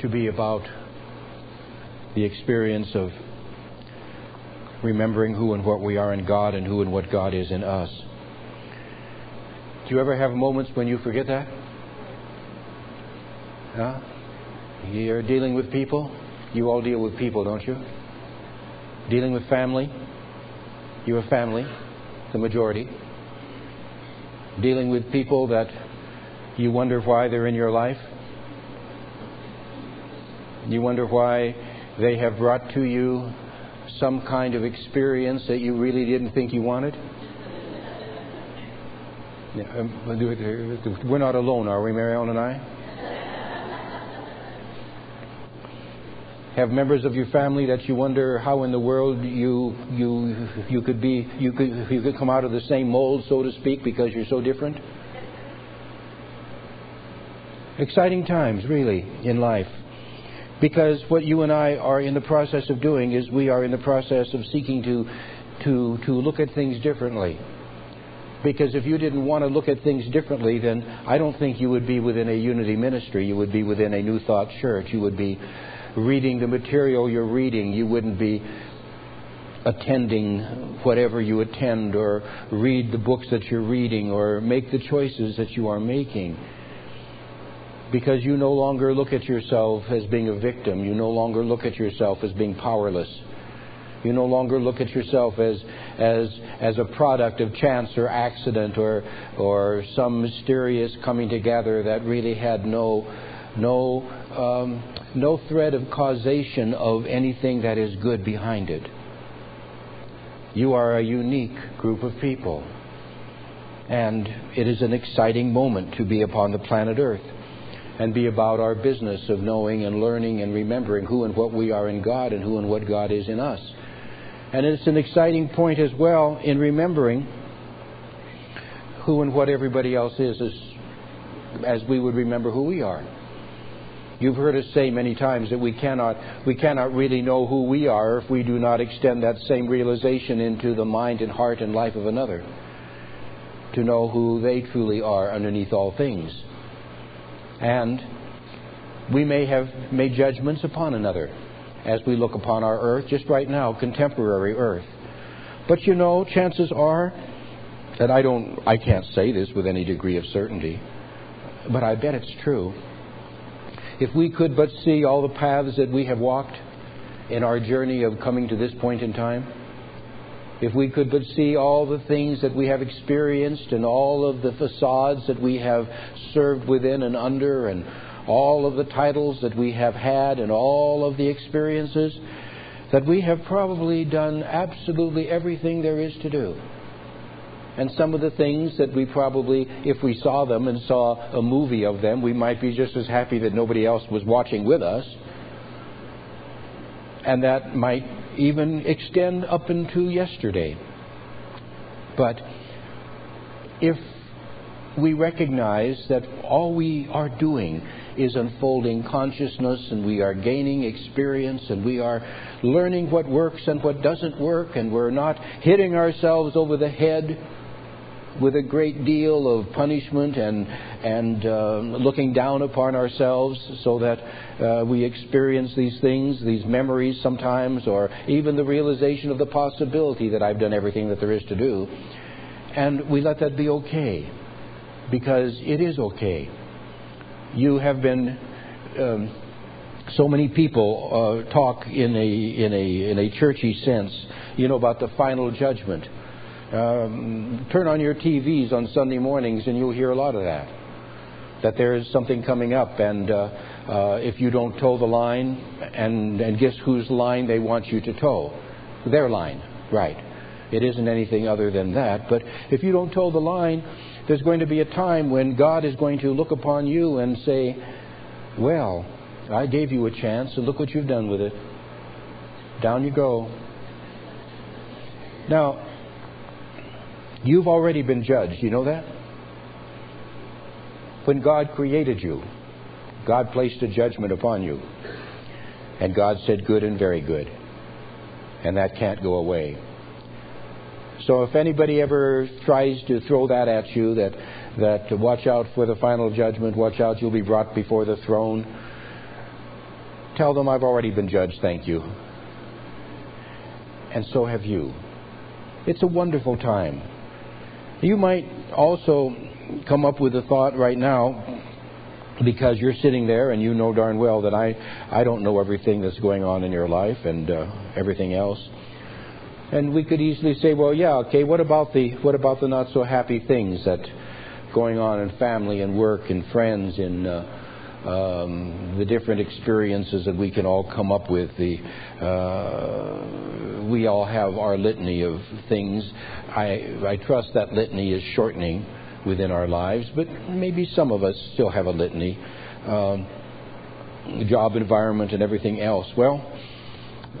to be about the experience of remembering who and what we are in God and who and what God is in us. Do you ever have moments when you forget that? Huh? You're dealing with people. You all deal with people, don't you? Dealing with family. You're a family, the majority. Dealing with people that you wonder why they're in your life. You wonder why they have brought to you some kind of experience that you really didn't think you wanted? Um, we're not alone, are we, Marion and I? Have members of your family that you wonder how in the world you you you could be you could you could come out of the same mold, so to speak, because you're so different. Exciting times, really, in life. Because what you and I are in the process of doing is we are in the process of seeking to, to, to look at things differently. Because if you didn't want to look at things differently, then I don't think you would be within a unity ministry. You would be within a New Thought church. You would be reading the material you're reading. You wouldn't be attending whatever you attend or read the books that you're reading or make the choices that you are making because you no longer look at yourself as being a victim. You no longer look at yourself as being powerless. You no longer look at yourself as, as, as a product of chance or accident or, or some mysterious coming together that really had no, no, um, no thread of causation of anything that is good behind it. You are a unique group of people. And it is an exciting moment to be upon the planet Earth and be about our business of knowing and learning and remembering who and what we are in God and who and what God is in us. And it's an exciting point as well in remembering who and what everybody else is as, as we would remember who we are. You've heard us say many times that we cannot, we cannot really know who we are if we do not extend that same realization into the mind and heart and life of another. To know who they truly are underneath all things. And we may have made judgments upon another as we look upon our earth, just right now, contemporary earth. But you know, chances are that I don't, I can't say this with any degree of certainty, but I bet it's true. If we could but see all the paths that we have walked in our journey of coming to this point in time, if we could but see all the things that we have experienced and all of the facades that we have served within and under and all of the titles that we have had and all of the experiences, that we have probably done absolutely everything there is to do. And some of the things that we probably, if we saw them and saw a movie of them, we might be just as happy that nobody else was watching with us. And that might even extend up into yesterday. But if we recognize that all we are doing is unfolding consciousness and we are gaining experience and we are learning what works and what doesn't work and we're not hitting ourselves over the head with a great deal of punishment and, and uh, looking down upon ourselves so that uh, we experience these things, these memories sometimes, or even the realization of the possibility that I've done everything that there is to do. And we let that be okay because it is okay. You have been. Um, so many people uh, talk in a in a in a churchy sense, you know, about the final judgment. Um, turn on your TVs on Sunday mornings and you'll hear a lot of that. That there is something coming up, and uh, uh, if you don't toe the line, and, and guess whose line they want you to toe? Their line, right. It isn't anything other than that. But if you don't toe the line, there's going to be a time when God is going to look upon you and say, Well, I gave you a chance, and look what you've done with it. Down you go. Now, You've already been judged. You know that? When God created you, God placed a judgment upon you. And God said, good and very good. And that can't go away. So if anybody ever tries to throw that at you, that, that watch out for the final judgment, watch out, you'll be brought before the throne. Tell them I've already been judged, thank you. And so have you. It's a wonderful time. You might also come up with a thought right now because you're sitting there and you know darn well that I, I don't know everything that's going on in your life and uh, everything else. And we could easily say, well, yeah, okay, what about the what about the not so happy things that going on in family and work and friends and uh, um, the different experiences that we can all come up with. The uh, we all have our litany of things. I I trust that litany is shortening within our lives, but maybe some of us still have a litany. Um, job environment and everything else. Well,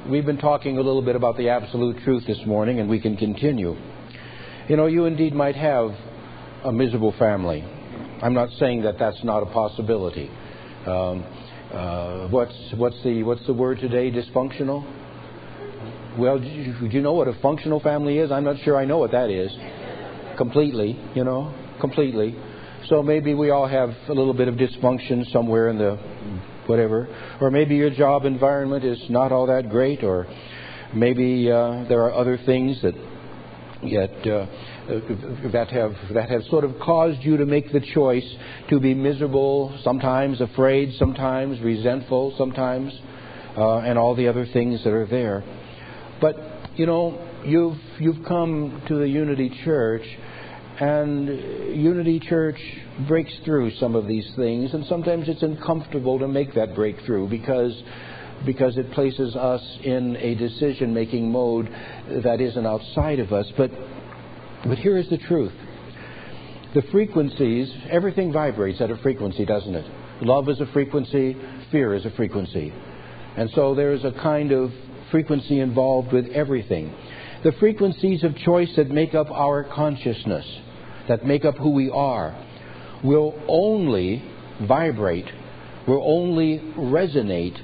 we've been talking a little bit about the absolute truth this morning, and we can continue. You know, you indeed might have a miserable family. I'm not saying that that's not a possibility. Um, uh, what's what's the what's the word today? Dysfunctional. Well, do you, do you know what a functional family is? I'm not sure I know what that is. Completely, you know completely. So maybe we all have a little bit of dysfunction somewhere in the whatever. Or maybe your job environment is not all that great, or maybe uh, there are other things that yet uh, that have that have sort of caused you to make the choice to be miserable, sometimes afraid, sometimes resentful, sometimes, uh, and all the other things that are there. But you know, you've you've come to the Unity Church and Unity Church breaks through some of these things, and sometimes it's uncomfortable to make that breakthrough because because it places us in a decision making mode that isn't outside of us. But but here is the truth. The frequencies, everything vibrates at a frequency, doesn't it? Love is a frequency, fear is a frequency. And so there is a kind of frequency involved with everything. The frequencies of choice that make up our consciousness that make up who we are will only vibrate, will only resonate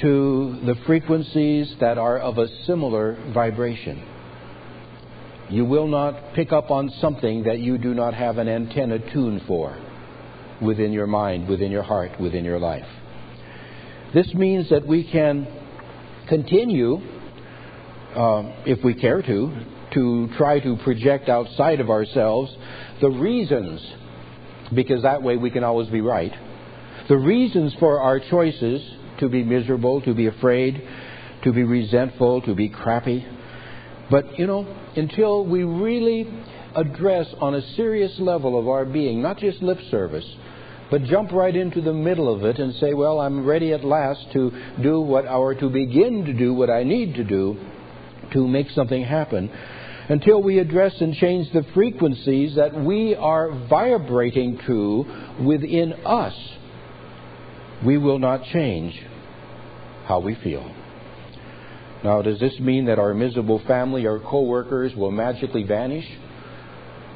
to the frequencies that are of a similar vibration. You will not pick up on something that you do not have an antenna tuned for within your mind, within your heart, within your life. This means that we can continue, uh, if we care to, to try to project outside of ourselves the reasons, because that way we can always be right, the reasons for our choices to be miserable, to be afraid, to be resentful, to be crappy. But, you know, until we really address on a serious level of our being, not just lip service, but jump right into the middle of it and say, well, I'm ready at last to do what, or to begin to do what I need to do to make something happen until we address and change the frequencies that we are vibrating to within us, we will not change how we feel. Now, does this mean that our miserable family or coworkers will magically vanish?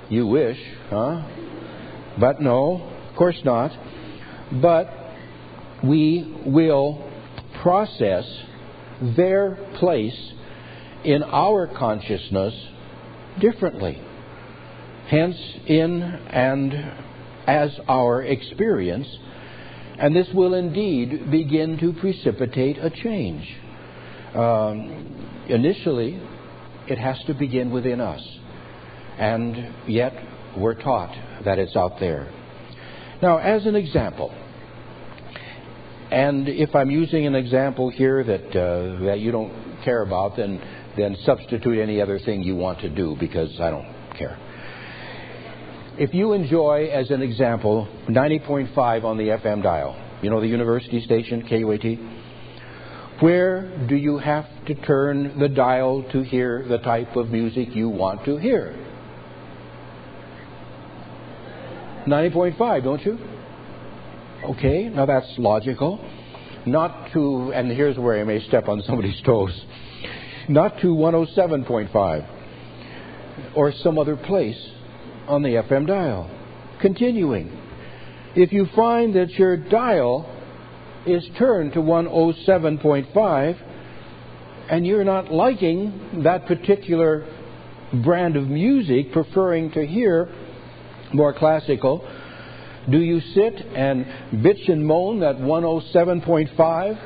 You wish, huh? But no, of course not. But we will process their place in our consciousness differently. Hence, in and as our experience, and this will indeed begin to precipitate a change. Um, initially, it has to begin within us, and yet we're taught that it's out there. Now, as an example, and if I'm using an example here that uh, that you don't care about, then then substitute any other thing you want to do because I don't care. If you enjoy, as an example, 90.5 on the FM dial, you know the university station, KUAT, where do you have to turn the dial to hear the type of music you want to hear? 90.5, don't you? Okay, now that's logical. Not to, and here's where I may step on somebody's toes not to 107.5 or some other place on the FM dial. Continuing, if you find that your dial is turned to 107.5 and you're not liking that particular brand of music, preferring to hear more classical, do you sit and bitch and moan that 107.5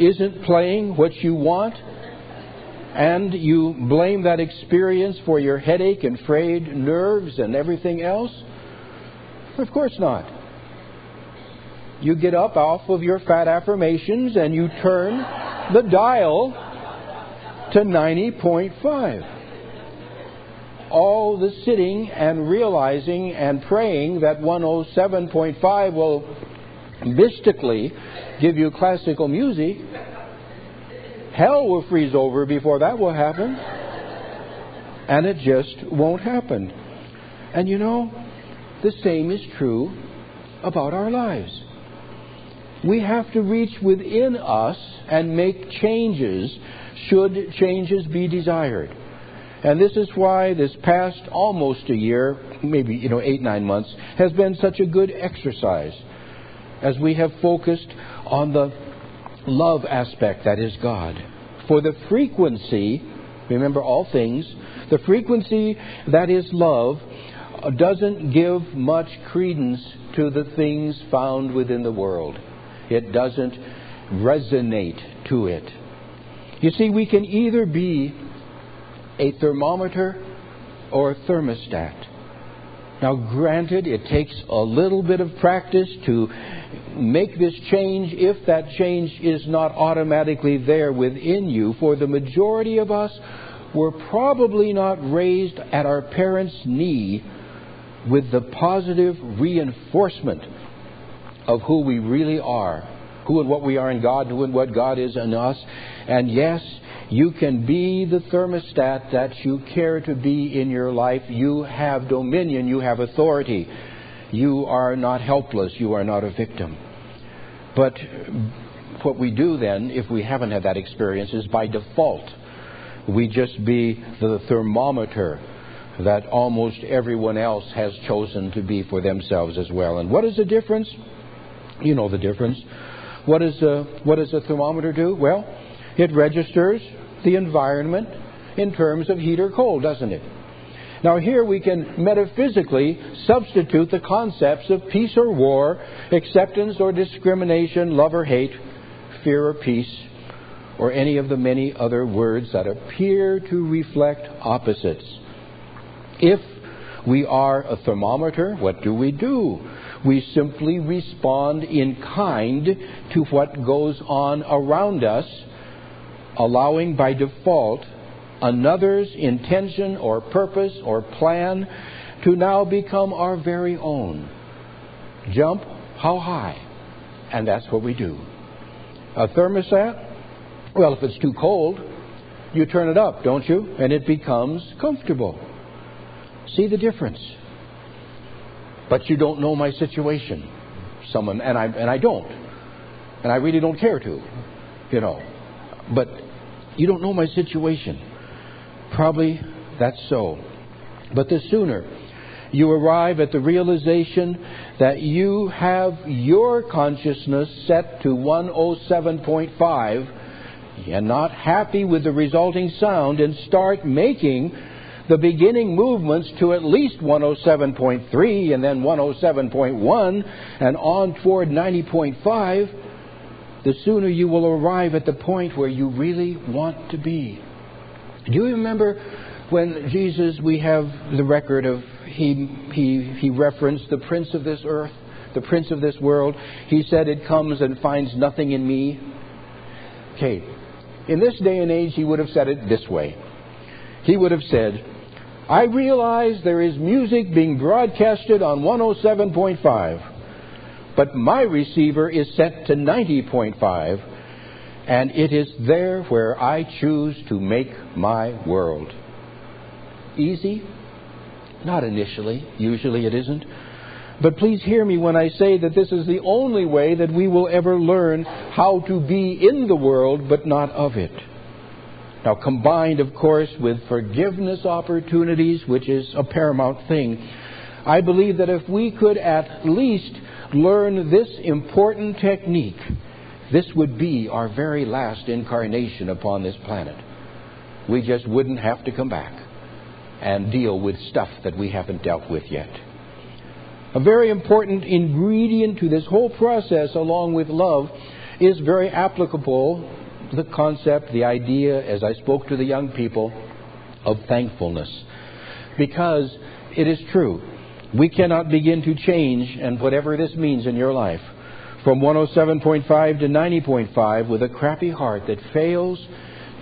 isn't playing what you want? And you blame that experience for your headache and frayed nerves and everything else? Of course not. You get up off of your fat affirmations and you turn the dial to 90.5 all the sitting and realizing and praying that 107.5 will mystically give you classical music, hell will freeze over before that will happen. And it just won't happen. And you know, the same is true about our lives. We have to reach within us and make changes should changes be desired. And this is why this past almost a year, maybe, you know, eight, nine months, has been such a good exercise as we have focused on the love aspect that is God. For the frequency, remember all things, the frequency that is love doesn't give much credence to the things found within the world. It doesn't resonate to it. You see, we can either be a thermometer or a thermostat. Now, granted, it takes a little bit of practice to make this change if that change is not automatically there within you. For the majority of us, we're probably not raised at our parents' knee with the positive reinforcement of who we really are, who and what we are in God, who and what God is in us. And yes, you can be the thermostat that you care to be in your life. You have dominion. You have authority. You are not helpless. You are not a victim. But what we do then, if we haven't had that experience, is by default, we just be the thermometer that almost everyone else has chosen to be for themselves as well. And what is the difference? You know the difference. A, what does a thermometer do? Well, it registers the environment in terms of heat or cold, doesn't it? Now, here we can metaphysically substitute the concepts of peace or war, acceptance or discrimination, love or hate, fear or peace, or any of the many other words that appear to reflect opposites. If we are a thermometer, what do we do? We simply respond in kind to what goes on around us allowing by default another's intention or purpose or plan to now become our very own. Jump how high? And that's what we do. A thermostat? Well, if it's too cold, you turn it up, don't you? And it becomes comfortable. See the difference. But you don't know my situation. Someone and I and I don't. And I really don't care to, you know. But you don't know my situation. Probably that's so. But the sooner you arrive at the realization that you have your consciousness set to 107.5 and not happy with the resulting sound and start making the beginning movements to at least 107.3 and then 107.1 and on toward 90.5 the sooner you will arrive at the point where you really want to be. Do you remember when Jesus, we have the record of, he, he, he referenced the prince of this earth, the prince of this world. He said, It comes and finds nothing in me. Okay, in this day and age, he would have said it this way. He would have said, I realize there is music being broadcasted on 107.5 but my receiver is set to 90.5, and it is there where I choose to make my world. Easy? Not initially. Usually it isn't. But please hear me when I say that this is the only way that we will ever learn how to be in the world but not of it. Now, combined, of course, with forgiveness opportunities, which is a paramount thing, I believe that if we could at least learn this important technique, this would be our very last incarnation upon this planet. We just wouldn't have to come back and deal with stuff that we haven't dealt with yet. A very important ingredient to this whole process, along with love, is very applicable the concept, the idea, as I spoke to the young people, of thankfulness. Because it is true, we cannot begin to change, and whatever this means in your life, from 107.5 to 90.5 with a crappy heart that fails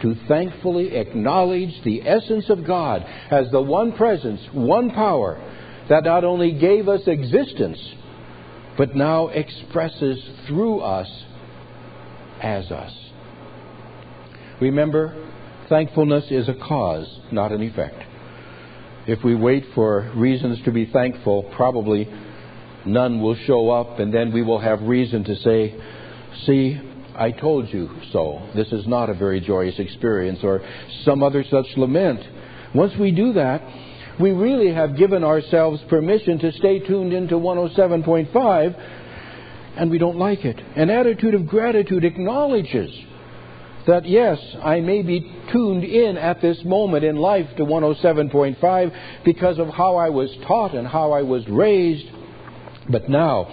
to thankfully acknowledge the essence of God as the one presence, one power that not only gave us existence, but now expresses through us as us. Remember, thankfulness is a cause, not an effect. If we wait for reasons to be thankful, probably none will show up, and then we will have reason to say, See, I told you so. This is not a very joyous experience, or some other such lament. Once we do that, we really have given ourselves permission to stay tuned into 107.5, and we don't like it. An attitude of gratitude acknowledges that yes, I may be tuned in at this moment in life to 107.5 because of how I was taught and how I was raised, but now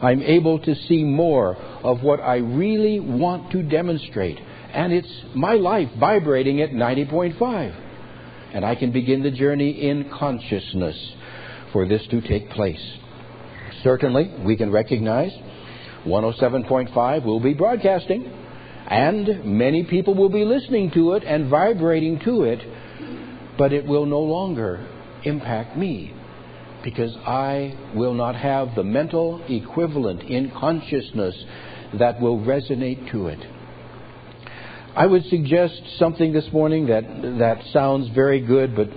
I'm able to see more of what I really want to demonstrate. And it's my life vibrating at 90.5. And I can begin the journey in consciousness for this to take place. Certainly, we can recognize 107.5 will be broadcasting, and many people will be listening to it and vibrating to it, but it will no longer impact me because I will not have the mental equivalent in consciousness that will resonate to it. I would suggest something this morning that, that sounds very good, but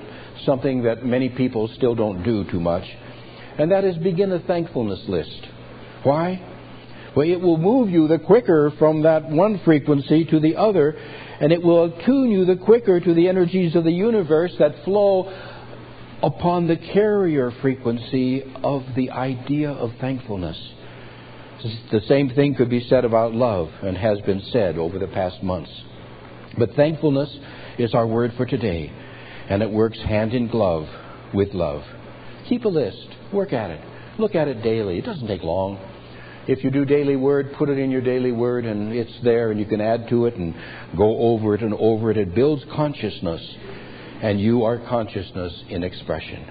something that many people still don't do too much, and that is begin a thankfulness list. Why? Well, it will move you the quicker from that one frequency to the other, and it will attune you the quicker to the energies of the universe that flow upon the carrier frequency of the idea of thankfulness. The same thing could be said about love and has been said over the past months. But thankfulness is our word for today, and it works hand in glove with love. Keep a list, work at it, look at it daily. It doesn't take long. If you do daily word, put it in your daily word, and it's there, and you can add to it and go over it and over it. It builds consciousness and you are consciousness in expression.